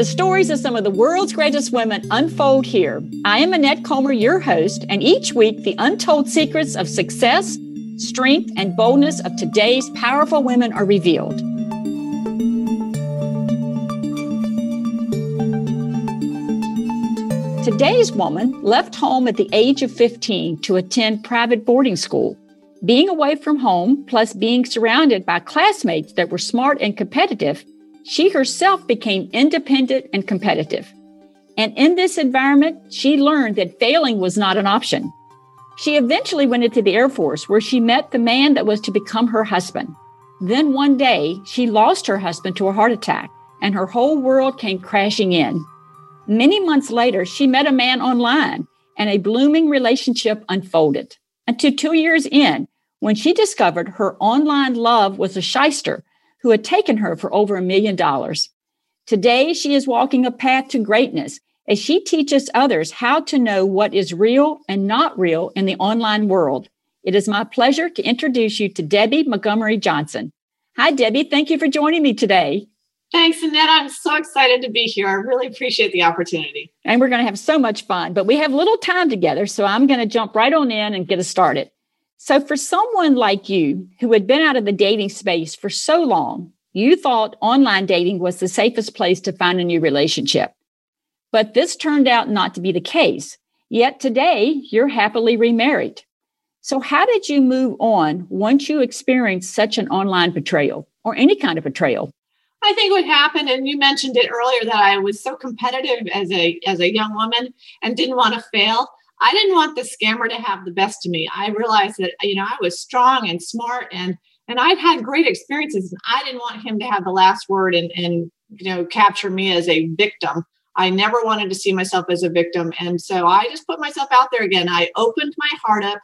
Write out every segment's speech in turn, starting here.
The stories of some of the world's greatest women unfold here. I am Annette Comer, your host, and each week the untold secrets of success, strength, and boldness of today's powerful women are revealed. Today's woman left home at the age of 15 to attend private boarding school. Being away from home, plus being surrounded by classmates that were smart and competitive, she herself became independent and competitive. And in this environment, she learned that failing was not an option. She eventually went into the Air Force where she met the man that was to become her husband. Then one day, she lost her husband to a heart attack and her whole world came crashing in. Many months later, she met a man online and a blooming relationship unfolded. Until two years in, when she discovered her online love was a shyster who had taken her for over a million dollars. Today, she is walking a path to greatness as she teaches others how to know what is real and not real in the online world. It is my pleasure to introduce you to Debbie Montgomery Johnson. Hi, Debbie. Thank you for joining me today. Thanks, Annette. I'm so excited to be here. I really appreciate the opportunity. And we're going to have so much fun, but we have little time together. So I'm going to jump right on in and get us started. So, for someone like you who had been out of the dating space for so long, you thought online dating was the safest place to find a new relationship. But this turned out not to be the case. Yet today, you're happily remarried. So, how did you move on once you experienced such an online betrayal or any kind of betrayal? I think what happened, and you mentioned it earlier, that I was so competitive as a as a young woman and didn't want to fail. I didn't want the scammer to have the best of me. I realized that you know I was strong and smart and and I'd had great experiences, and I didn't want him to have the last word and and you know capture me as a victim. I never wanted to see myself as a victim, and so I just put myself out there again. I opened my heart up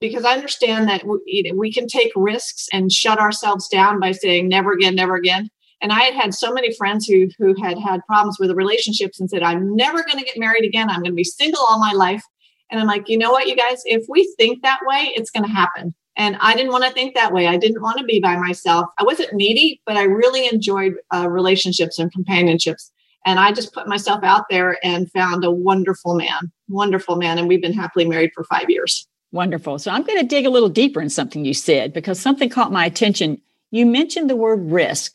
because I understand that we, we can take risks and shut ourselves down by saying never again, never again. And I had had so many friends who who had had problems with relationships and said, "I'm never going to get married again. I'm going to be single all my life." And I'm like, you know what, you guys, if we think that way, it's going to happen. And I didn't want to think that way. I didn't want to be by myself. I wasn't needy, but I really enjoyed uh, relationships and companionships. And I just put myself out there and found a wonderful man, wonderful man. And we've been happily married for five years. Wonderful. So I'm going to dig a little deeper in something you said because something caught my attention. You mentioned the word risk.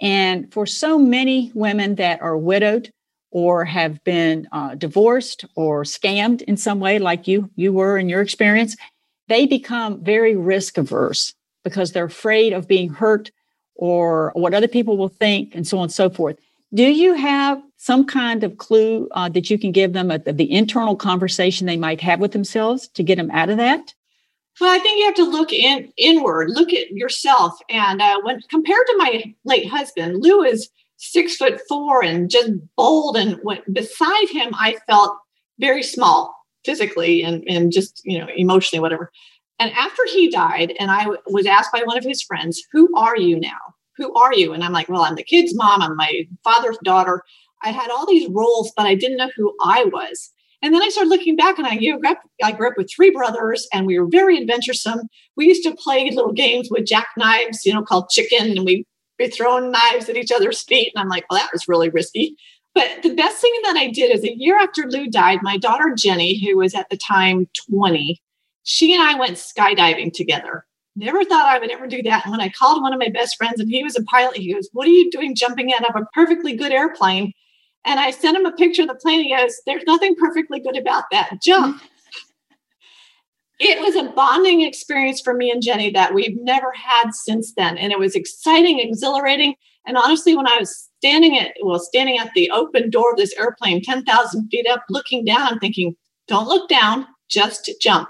And for so many women that are widowed, or have been uh, divorced or scammed in some way, like you you were in your experience, they become very risk averse because they're afraid of being hurt or what other people will think, and so on and so forth. Do you have some kind of clue uh, that you can give them of the internal conversation they might have with themselves to get them out of that? Well, I think you have to look in inward, look at yourself, and uh, when compared to my late husband, Lou is six foot four and just bold. And went beside him, I felt very small physically and, and just, you know, emotionally, whatever. And after he died, and I was asked by one of his friends, Who are you now? Who are you? And I'm like, Well, I'm the kid's mom, I'm my father's daughter. I had all these roles, but I didn't know who I was. And then I started looking back, and I, grew up, I grew up with three brothers, and we were very adventuresome. We used to play little games with jackknives, you know, called chicken, and we be throwing knives at each other's feet. And I'm like, well, that was really risky. But the best thing that I did is a year after Lou died, my daughter Jenny, who was at the time 20, she and I went skydiving together. Never thought I would ever do that. And when I called one of my best friends and he was a pilot, he goes, What are you doing jumping out of a perfectly good airplane? And I sent him a picture of the plane. He goes, There's nothing perfectly good about that. Jump it was a bonding experience for me and Jenny that we've never had since then. And it was exciting, exhilarating. And honestly, when I was standing at, well, standing at the open door of this airplane, 10,000 feet up, looking down, thinking, don't look down, just jump.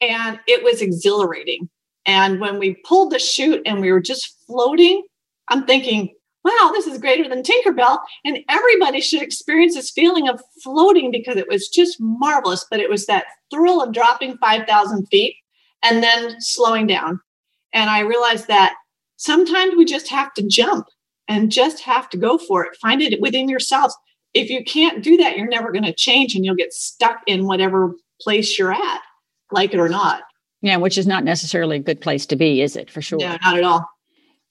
And it was exhilarating. And when we pulled the chute and we were just floating, I'm thinking, wow, this is greater than Tinkerbell. And everybody should experience this feeling of floating because it was just marvelous. But it was that thrill of dropping 5,000 feet and then slowing down. And I realized that sometimes we just have to jump and just have to go for it. Find it within yourselves. If you can't do that, you're never going to change and you'll get stuck in whatever place you're at, like it or not. Yeah, which is not necessarily a good place to be, is it? For sure. No, not at all.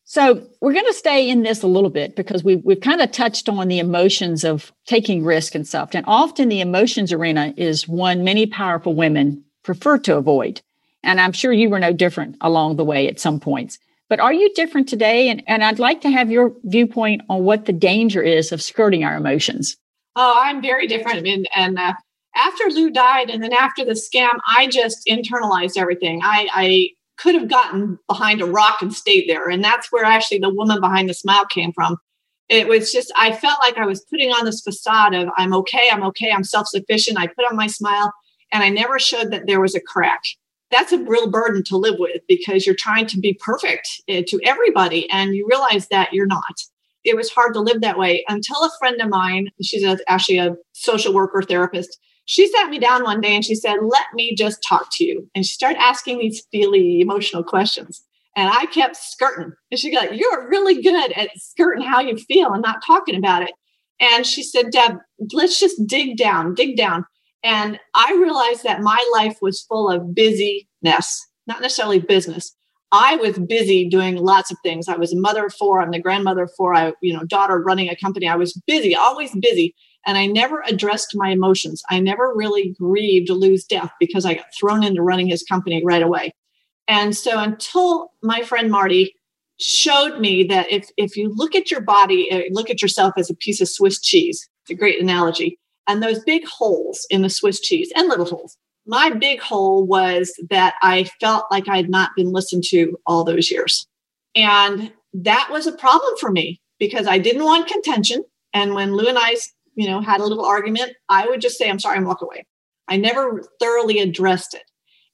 So we're going to stay in this a little bit because we've, we've kind of touched on the emotions of taking risk and stuff. And often the emotions arena is one many powerful women prefer to avoid. And I'm sure you were no different along the way at some points. But are you different today? And, and I'd like to have your viewpoint on what the danger is of skirting our emotions. Oh, I'm very different. And, and uh, after Lou died and then after the scam, I just internalized everything. I, I could have gotten behind a rock and stayed there. And that's where actually the woman behind the smile came from. It was just, I felt like I was putting on this facade of I'm okay, I'm okay, I'm self sufficient. I put on my smile and I never showed that there was a crack. That's a real burden to live with because you're trying to be perfect eh, to everybody and you realize that you're not. It was hard to live that way until a friend of mine, she's actually a social worker therapist, she sat me down one day and she said, Let me just talk to you. And she started asking these feely, emotional questions. And I kept skirting. And she got, You're really good at skirting how you feel and not talking about it. And she said, Deb, let's just dig down, dig down. And I realized that my life was full of busyness, not necessarily business. I was busy doing lots of things. I was a mother of four. I'm the grandmother of four. I, you know, daughter running a company. I was busy, always busy. And I never addressed my emotions. I never really grieved Lou's death because I got thrown into running his company right away. And so until my friend Marty showed me that if, if you look at your body, uh, look at yourself as a piece of Swiss cheese, it's a great analogy, and those big holes in the Swiss cheese and little holes. My big hole was that I felt like I had not been listened to all those years. And that was a problem for me because I didn't want contention. And when Lou and I you know, had a little argument, I would just say, I'm sorry, and walk away. I never thoroughly addressed it.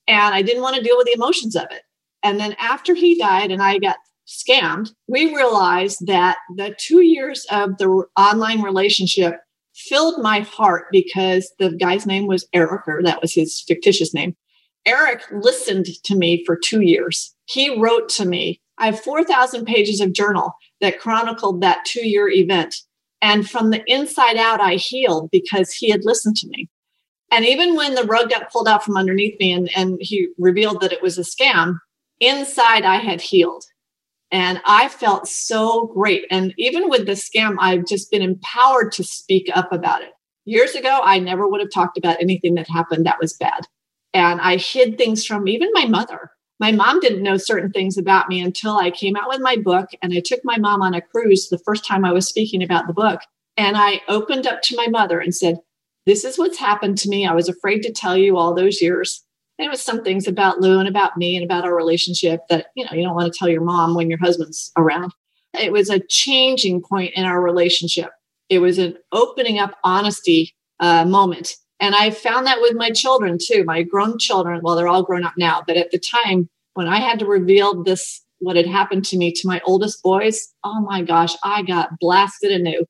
And I didn't want to deal with the emotions of it. And then after he died and I got scammed, we realized that the two years of the online relationship filled my heart because the guy's name was Eric, or that was his fictitious name. Eric listened to me for two years. He wrote to me. I have 4,000 pages of journal that chronicled that two year event. And from the inside out, I healed because he had listened to me. And even when the rug got pulled out from underneath me and, and he revealed that it was a scam, inside I had healed. And I felt so great. And even with the scam, I've just been empowered to speak up about it. Years ago, I never would have talked about anything that happened that was bad. And I hid things from even my mother my mom didn't know certain things about me until I came out with my book and I took my mom on a cruise the first time I was speaking about the book. And I opened up to my mother and said, This is what's happened to me. I was afraid to tell you all those years. And it was some things about Lou and about me and about our relationship that, you know, you don't want to tell your mom when your husband's around. It was a changing point in our relationship. It was an opening up honesty uh, moment and I found that with my children too, my grown children. Well, they're all grown up now, but at the time when I had to reveal this, what had happened to me to my oldest boys, oh my gosh, I got blasted anew.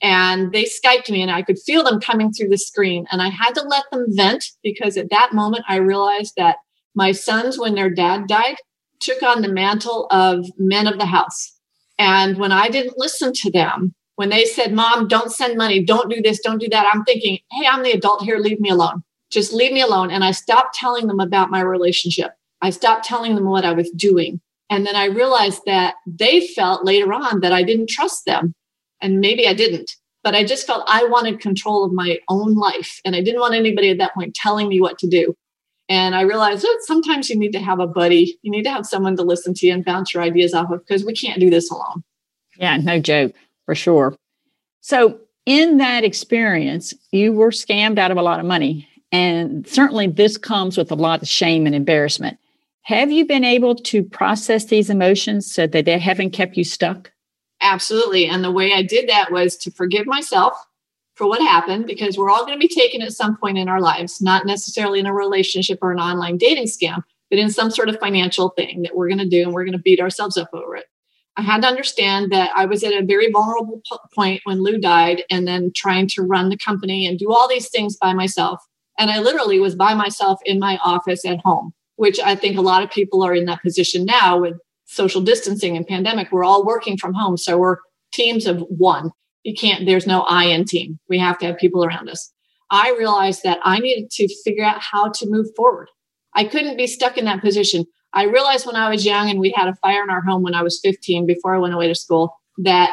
And they Skyped me and I could feel them coming through the screen. And I had to let them vent because at that moment I realized that my sons, when their dad died, took on the mantle of men of the house. And when I didn't listen to them, when they said, Mom, don't send money, don't do this, don't do that, I'm thinking, hey, I'm the adult here, leave me alone. Just leave me alone. And I stopped telling them about my relationship. I stopped telling them what I was doing. And then I realized that they felt later on that I didn't trust them. And maybe I didn't, but I just felt I wanted control of my own life. And I didn't want anybody at that point telling me what to do. And I realized that sometimes you need to have a buddy, you need to have someone to listen to you and bounce your ideas off of because we can't do this alone. Yeah, no joke for sure. So, in that experience, you were scammed out of a lot of money. And certainly this comes with a lot of shame and embarrassment. Have you been able to process these emotions so that they haven't kept you stuck? Absolutely. And the way I did that was to forgive myself for what happened because we're all going to be taken at some point in our lives, not necessarily in a relationship or an online dating scam, but in some sort of financial thing that we're going to do and we're going to beat ourselves up over it. I had to understand that I was at a very vulnerable point when Lou died, and then trying to run the company and do all these things by myself. And I literally was by myself in my office at home, which I think a lot of people are in that position now with social distancing and pandemic. We're all working from home. So we're teams of one. You can't, there's no I in team. We have to have people around us. I realized that I needed to figure out how to move forward. I couldn't be stuck in that position. I realized when I was young and we had a fire in our home when I was 15 before I went away to school that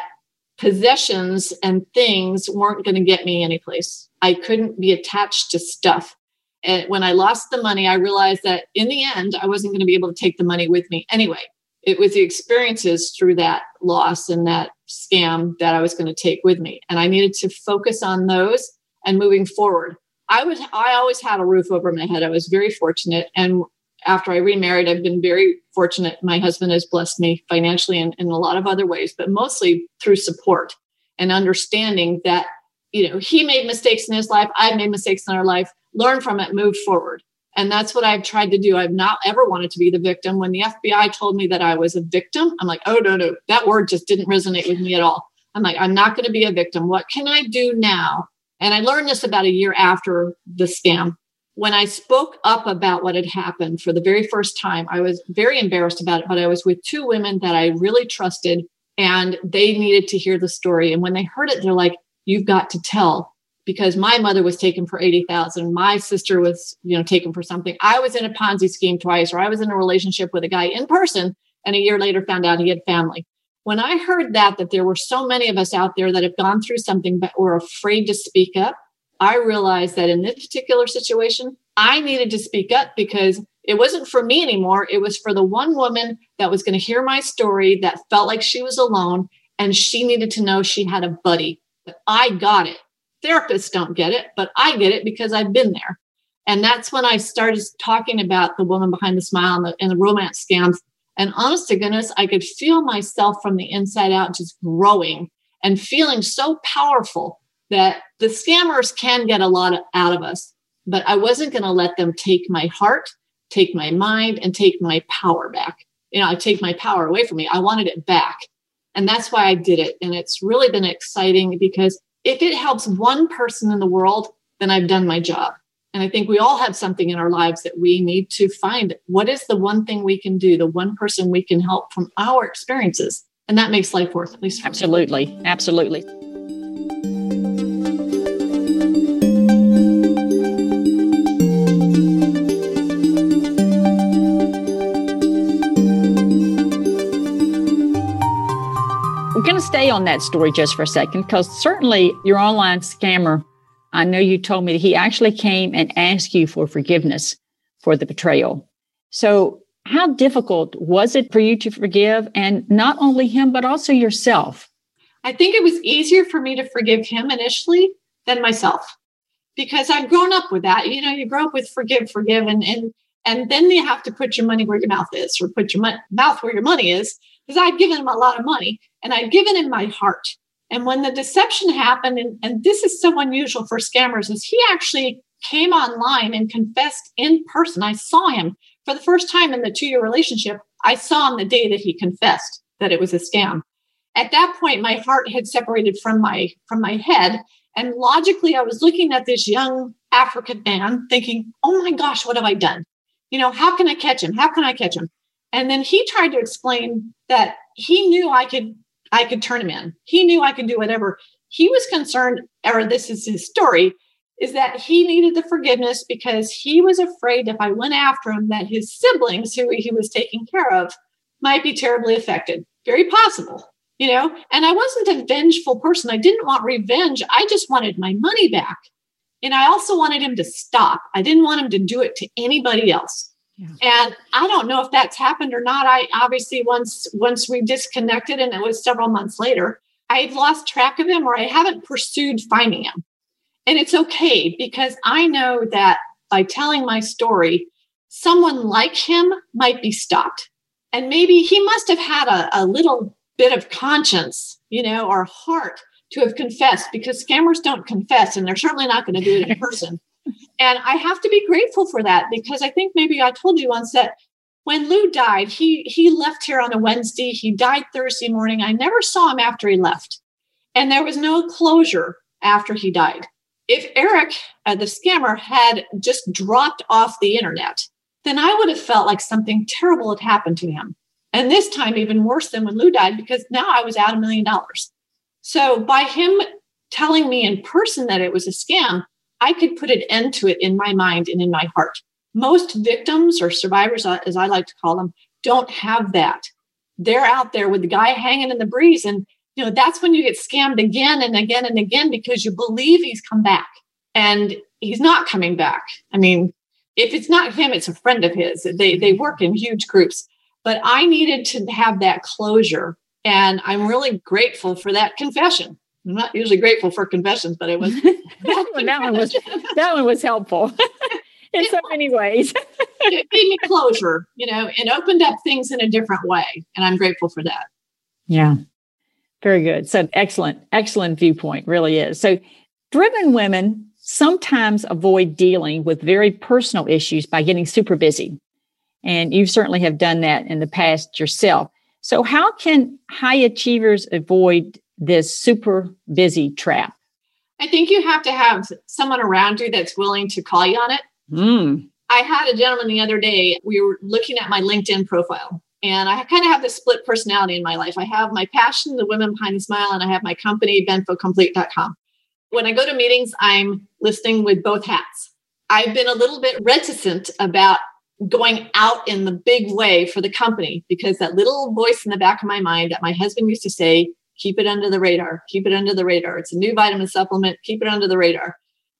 possessions and things weren't going to get me anyplace. I couldn't be attached to stuff. And when I lost the money, I realized that in the end, I wasn't going to be able to take the money with me anyway. It was the experiences through that loss and that scam that I was going to take with me. And I needed to focus on those and moving forward. I was I always had a roof over my head. I was very fortunate. And after I remarried, I've been very fortunate. My husband has blessed me financially and in a lot of other ways, but mostly through support and understanding that, you know, he made mistakes in his life. I've made mistakes in our life. Learn from it, move forward. And that's what I've tried to do. I've not ever wanted to be the victim. When the FBI told me that I was a victim, I'm like, oh, no, no, that word just didn't resonate with me at all. I'm like, I'm not going to be a victim. What can I do now? And I learned this about a year after the scam. When I spoke up about what had happened for the very first time, I was very embarrassed about it, but I was with two women that I really trusted and they needed to hear the story. And when they heard it, they're like, you've got to tell because my mother was taken for 80,000. My sister was, you know, taken for something. I was in a Ponzi scheme twice, or I was in a relationship with a guy in person and a year later found out he had family. When I heard that, that there were so many of us out there that have gone through something but were afraid to speak up, I realized that in this particular situation, I needed to speak up because it wasn't for me anymore. It was for the one woman that was going to hear my story that felt like she was alone and she needed to know she had a buddy. But I got it. Therapists don't get it, but I get it because I've been there. And that's when I started talking about the woman behind the smile and the, and the romance scams. And honest to goodness, I could feel myself from the inside out just growing and feeling so powerful that the scammers can get a lot out of us. But I wasn't going to let them take my heart, take my mind, and take my power back. You know, I take my power away from me. I wanted it back. And that's why I did it. And it's really been exciting because if it helps one person in the world, then I've done my job. And I think we all have something in our lives that we need to find. What is the one thing we can do, the one person we can help from our experiences? And that makes life worth at least. Absolutely. Absolutely. Stay on that story just for a second because certainly your online scammer, I know you told me that he actually came and asked you for forgiveness for the betrayal. So, how difficult was it for you to forgive and not only him, but also yourself? I think it was easier for me to forgive him initially than myself because I've grown up with that. You know, you grow up with forgive, forgive, and and and then you have to put your money where your mouth is, or put your mo- mouth where your money is because I'd given him a lot of money and I'd given him my heart. And when the deception happened, and, and this is so unusual for scammers, is he actually came online and confessed in person. I saw him for the first time in the two year relationship. I saw him the day that he confessed that it was a scam. At that point, my heart had separated from my from my head, and logically, I was looking at this young African man, thinking, "Oh my gosh, what have I done? You know, how can I catch him? How can I catch him?" And then he tried to explain that he knew I could I could turn him in. He knew I could do whatever. He was concerned, or this is his story, is that he needed the forgiveness because he was afraid if I went after him that his siblings who he was taking care of might be terribly affected. Very possible, you know? And I wasn't a vengeful person. I didn't want revenge. I just wanted my money back. And I also wanted him to stop. I didn't want him to do it to anybody else. Yeah. And I don't know if that's happened or not. I obviously once once we disconnected and it was several months later, I've lost track of him or I haven't pursued finding him. And it's okay because I know that by telling my story, someone like him might be stopped. And maybe he must have had a, a little bit of conscience, you know, or heart to have confessed because scammers don't confess and they're certainly not going to do it in person. And I have to be grateful for that because I think maybe I told you once that when Lou died, he he left here on a Wednesday. He died Thursday morning. I never saw him after he left. And there was no closure after he died. If Eric, uh, the scammer, had just dropped off the internet, then I would have felt like something terrible had happened to him. And this time, even worse than when Lou died, because now I was out a million dollars. So by him telling me in person that it was a scam, I could put an end to it in my mind and in my heart. Most victims or survivors, uh, as I like to call them, don't have that. They're out there with the guy hanging in the breeze. And, you know, that's when you get scammed again and again and again because you believe he's come back and he's not coming back. I mean, if it's not him, it's a friend of his. They, they work in huge groups. But I needed to have that closure. And I'm really grateful for that confession. I'm not usually grateful for confessions, but it was that, one, that one was that one was helpful in so many ways. it gave me closure, you know, and opened up things in a different way. And I'm grateful for that. Yeah. Very good. So excellent, excellent viewpoint, really is. So driven women sometimes avoid dealing with very personal issues by getting super busy. And you certainly have done that in the past yourself. So, how can high achievers avoid this super busy trap? I think you have to have someone around you that's willing to call you on it. Mm. I had a gentleman the other day, we were looking at my LinkedIn profile, and I kind of have this split personality in my life. I have my passion, the women behind the smile, and I have my company, benfocomplete.com. When I go to meetings, I'm listening with both hats. I've been a little bit reticent about going out in the big way for the company because that little voice in the back of my mind that my husband used to say, keep it under the radar, keep it under the radar. It's a new vitamin supplement, keep it under the radar.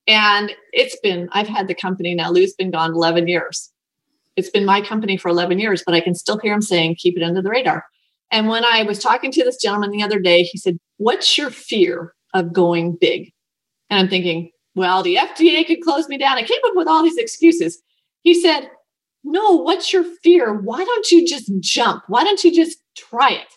And it's been, I've had the company now, Lou's been gone 11 years. It's been my company for 11 years, but I can still hear him saying, keep it under the radar. And when I was talking to this gentleman the other day, he said, What's your fear of going big? And I'm thinking, Well, the FDA could close me down. I came up with all these excuses. He said, No, what's your fear? Why don't you just jump? Why don't you just try it?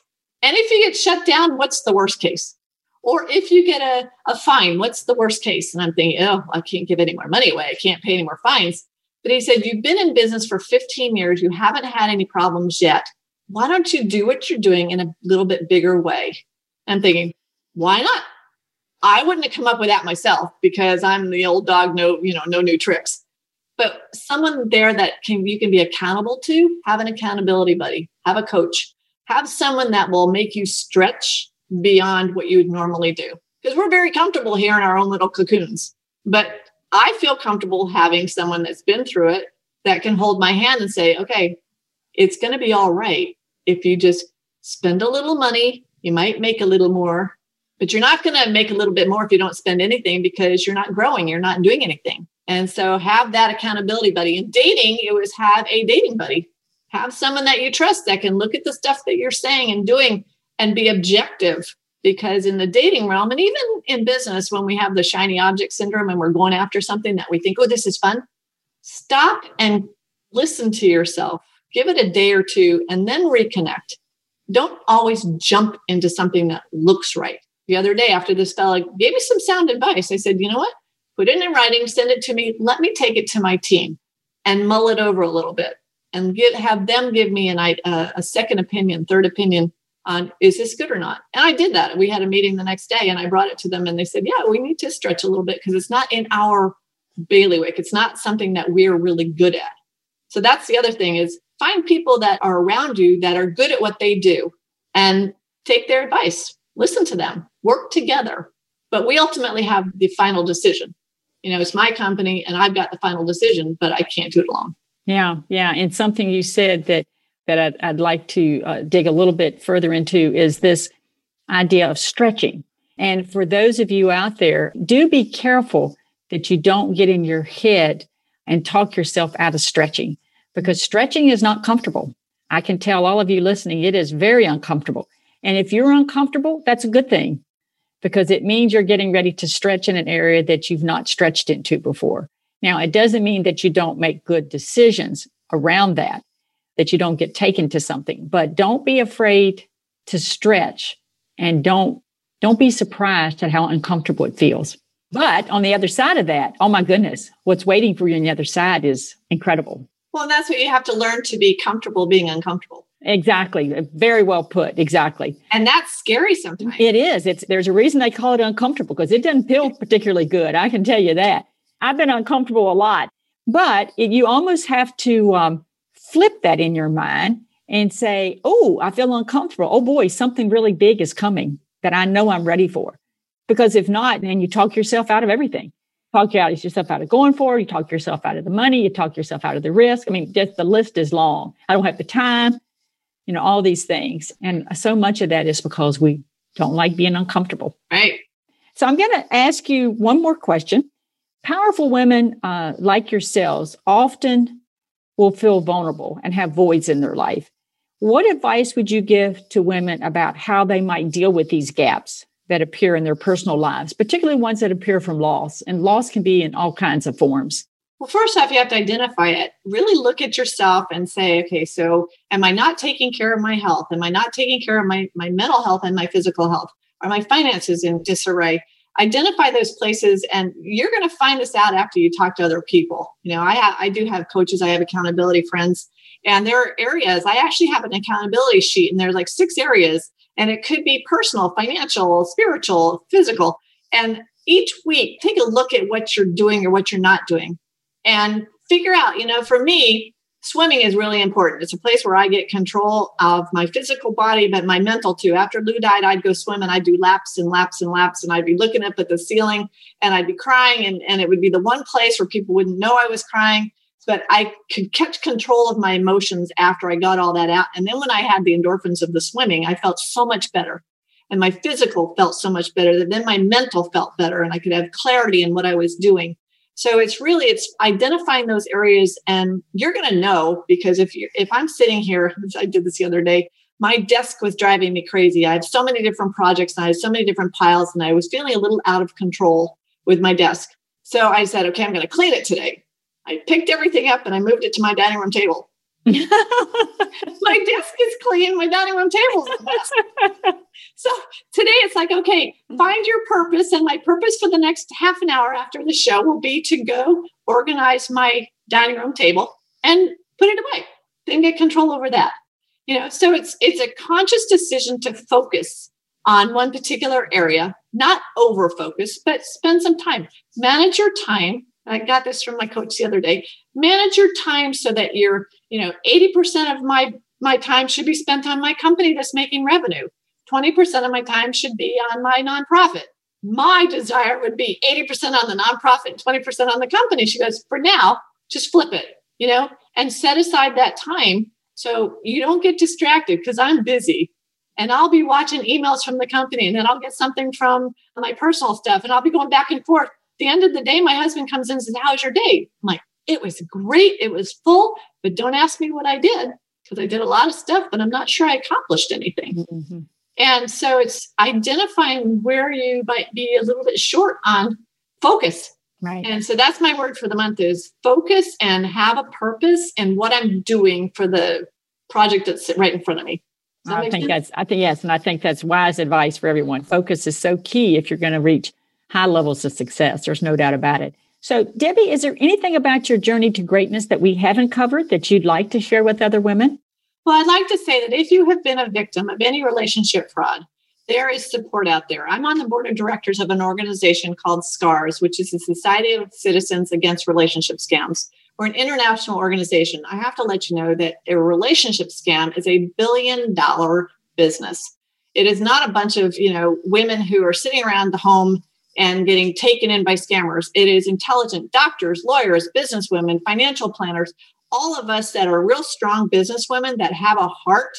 And if you get shut down, what's the worst case? Or if you get a, a fine, what's the worst case? And I'm thinking, oh, I can't give any more money away. I can't pay any more fines. But he said, You've been in business for 15 years. You haven't had any problems yet. Why don't you do what you're doing in a little bit bigger way? I'm thinking, why not? I wouldn't have come up with that myself because I'm the old dog, no, you know, no new tricks. But someone there that can you can be accountable to, have an accountability buddy, have a coach, have someone that will make you stretch beyond what you would normally do. Because we're very comfortable here in our own little cocoons. But I feel comfortable having someone that's been through it that can hold my hand and say, okay, it's going to be all right if you just spend a little money. You might make a little more, but you're not going to make a little bit more if you don't spend anything because you're not growing, you're not doing anything. And so have that accountability buddy. In dating, it was have a dating buddy. Have someone that you trust that can look at the stuff that you're saying and doing and be objective. Because in the dating realm and even in business when we have the shiny object syndrome and we're going after something that we think oh this is fun stop and listen to yourself. Give it a day or two and then reconnect. Don't always jump into something that looks right. The other day after this fella gave me some sound advice i said you know what? Put it in writing send it to me. Let me take it to my team and mull it over a little bit and get have them give me an, a, a second opinion third opinion on is this good or not? And I did that. We had a meeting the next day and I brought it to them and they said, yeah, we need to stretch a little bit because it's not in our bailiwick. It's not something that we're really good at. So that's the other thing is find people that are around you that are good at what they do and take their advice, listen to them, work together. But we ultimately have the final decision. You know, it's my company and I've got the final decision, but I can't do it alone. Yeah, yeah. And something you said that that I'd, I'd like to uh, dig a little bit further into is this idea of stretching. And for those of you out there, do be careful that you don't get in your head and talk yourself out of stretching because stretching is not comfortable. I can tell all of you listening, it is very uncomfortable. And if you're uncomfortable, that's a good thing because it means you're getting ready to stretch in an area that you've not stretched into before. Now, it doesn't mean that you don't make good decisions around that that you don't get taken to something. But don't be afraid to stretch and don't don't be surprised at how uncomfortable it feels. But on the other side of that, oh my goodness, what's waiting for you on the other side is incredible. Well, that's what you have to learn to be comfortable being uncomfortable. Exactly. Very well put. Exactly. And that's scary sometimes. It is. It's there's a reason they call it uncomfortable because it doesn't feel particularly good. I can tell you that. I've been uncomfortable a lot, but it, you almost have to um, flip that in your mind and say, Oh, I feel uncomfortable. Oh boy, something really big is coming that I know I'm ready for. Because if not, then you talk yourself out of everything. talk yourself out of going for it. You talk yourself out of the money. You talk yourself out of the risk. I mean, just the list is long. I don't have the time, you know, all these things. And so much of that is because we don't like being uncomfortable. Right. So I'm going to ask you one more question. Powerful women uh, like yourselves often will feel vulnerable and have voids in their life. What advice would you give to women about how they might deal with these gaps that appear in their personal lives, particularly ones that appear from loss? And loss can be in all kinds of forms. Well, first off, you have to identify it. Really look at yourself and say, okay, so am I not taking care of my health? Am I not taking care of my, my mental health and my physical health? Are my finances in disarray? Identify those places, and you're going to find this out after you talk to other people. You know, I, ha- I do have coaches, I have accountability friends, and there are areas, I actually have an accountability sheet, and there's like six areas, and it could be personal, financial, spiritual, physical. And each week, take a look at what you're doing or what you're not doing and figure out, you know, for me, swimming is really important. It's a place where I get control of my physical body, but my mental too. After Lou died, I'd go swim and I'd do laps and laps and laps, and I'd be looking up at the ceiling and I'd be crying, and, and it would be the one place where people wouldn't know I was crying. But I could catch control of my emotions after I got all that out. And then when I had the endorphins of the swimming, I felt so much better. And my physical felt so much better. that Then my mental felt better, and I could have clarity in what I was doing. So it's really it's identifying those areas, and you're going to know because if you if I'm sitting here, I did this the other day. My desk was driving me crazy. I have so many different projects, and I had so many different piles, and I was feeling a little out of control with my desk. So I said, okay, I'm going to clean it today. I picked everything up and I moved it to my dining room table. my desk is clean. My dining room table is. So today it's like, okay, find your purpose. And my purpose for the next half an hour after the show will be to go organize my dining room table and put it away. Then get control over that. You know, so it's it's a conscious decision to focus on one particular area, not over focus, but spend some time. Manage your time. I got this from my coach the other day. Manage your time so that you're you know 80% of my my time should be spent on my company that's making revenue 20% of my time should be on my nonprofit my desire would be 80% on the nonprofit 20% on the company she goes for now just flip it you know and set aside that time so you don't get distracted because i'm busy and i'll be watching emails from the company and then i'll get something from my personal stuff and i'll be going back and forth at the end of the day my husband comes in and says how's your day i'm like it was great. It was full, but don't ask me what I did because I did a lot of stuff, but I'm not sure I accomplished anything. Mm-hmm. And so it's identifying where you might be a little bit short on focus. Right. And so that's my word for the month is focus and have a purpose in what I'm doing for the project that's right in front of me. I think sense? that's I think yes, and I think that's wise advice for everyone. Focus is so key if you're going to reach high levels of success. There's no doubt about it. So, Debbie, is there anything about your journey to greatness that we haven't covered that you'd like to share with other women? Well, I'd like to say that if you have been a victim of any relationship fraud, there is support out there. I'm on the board of directors of an organization called SCARS, which is the Society of Citizens Against Relationship Scams. We're an international organization. I have to let you know that a relationship scam is a billion dollar business. It is not a bunch of, you know, women who are sitting around the home and getting taken in by scammers. It is intelligent doctors, lawyers, businesswomen, financial planners, all of us that are real strong businesswomen that have a heart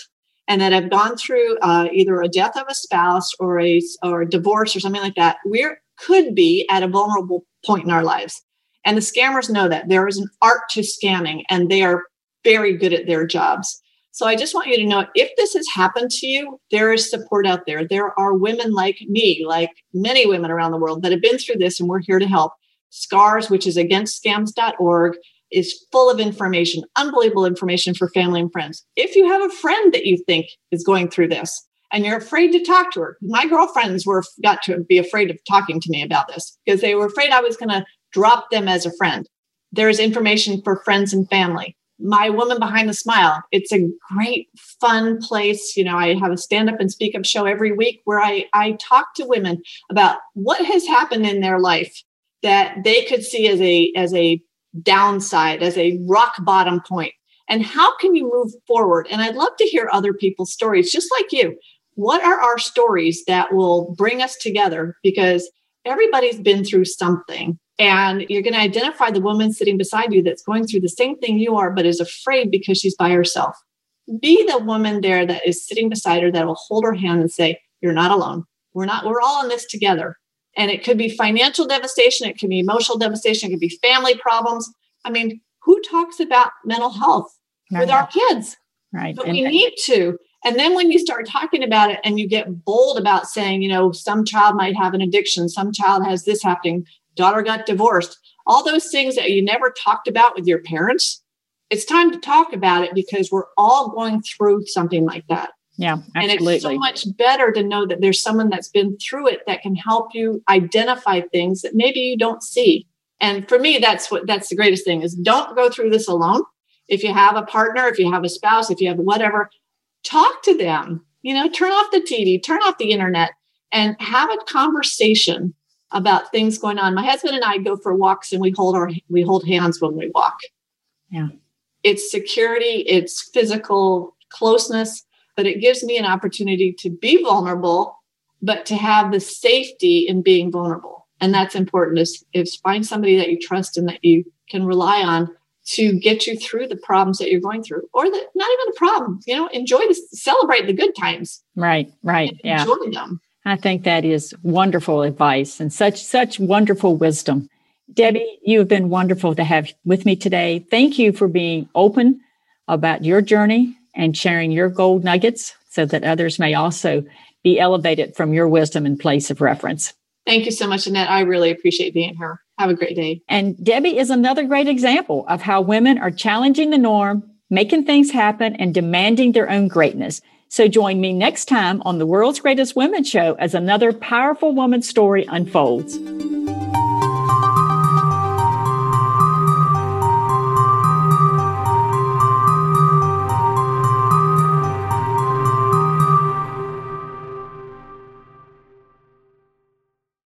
and that have gone through uh, either a death of a spouse or a or a divorce or something like that. We could be at a vulnerable point in our lives, and the scammers know that there is an art to scamming, and they are very good at their jobs. So I just want you to know if this has happened to you, there is support out there. There are women like me, like many women around the world that have been through this, and we're here to help. SCARS, which is against againstscams.org, is full of information, unbelievable information for family and friends. If you have a friend that you think is going through this and you're afraid to talk to her, my girlfriends were got to be afraid of talking to me about this because they were afraid I was going to drop them as a friend. There's information for friends and family my woman behind the smile it's a great fun place you know i have a stand up and speak up show every week where i i talk to women about what has happened in their life that they could see as a as a downside as a rock bottom point and how can you move forward and i'd love to hear other people's stories just like you what are our stories that will bring us together because everybody's been through something And you're going to identify the woman sitting beside you that's going through the same thing you are, but is afraid because she's by herself. Be the woman there that is sitting beside her that will hold her hand and say, You're not alone. We're not, we're all in this together. And it could be financial devastation, it could be emotional devastation, it could be family problems. I mean, who talks about mental health right. with our kids? Right. But and, we need to. And then when you start talking about it and you get bold about saying, you know, some child might have an addiction, some child has this happening, daughter got divorced, all those things that you never talked about with your parents, it's time to talk about it because we're all going through something like that. Yeah, absolutely. And it's so much better to know that there's someone that's been through it that can help you identify things that maybe you don't see. And for me, that's what that's the greatest thing is don't go through this alone. If you have a partner, if you have a spouse, if you have whatever, talk to them. You know, turn off the TV, turn off the internet, and have a conversation about things going on. My husband and I go for walks and we hold our we hold hands when we walk. Yeah. It's security, it's physical closeness, but it gives me an opportunity to be vulnerable, but to have the safety in being vulnerable. And that's important is, is find somebody that you trust and that you can rely on to get you through the problems that you're going through or the, not even a problem you know enjoy this celebrate the good times. Right right yeah. enjoy them. I think that is wonderful advice and such such wonderful wisdom. Debbie you have been wonderful to have with me today. Thank you for being open about your journey and sharing your gold nuggets so that others may also be elevated from your wisdom and place of reference thank you so much annette i really appreciate being here have a great day. And Debbie is another great example of how women are challenging the norm, making things happen, and demanding their own greatness. So join me next time on the World's Greatest Women Show as another powerful woman's story unfolds.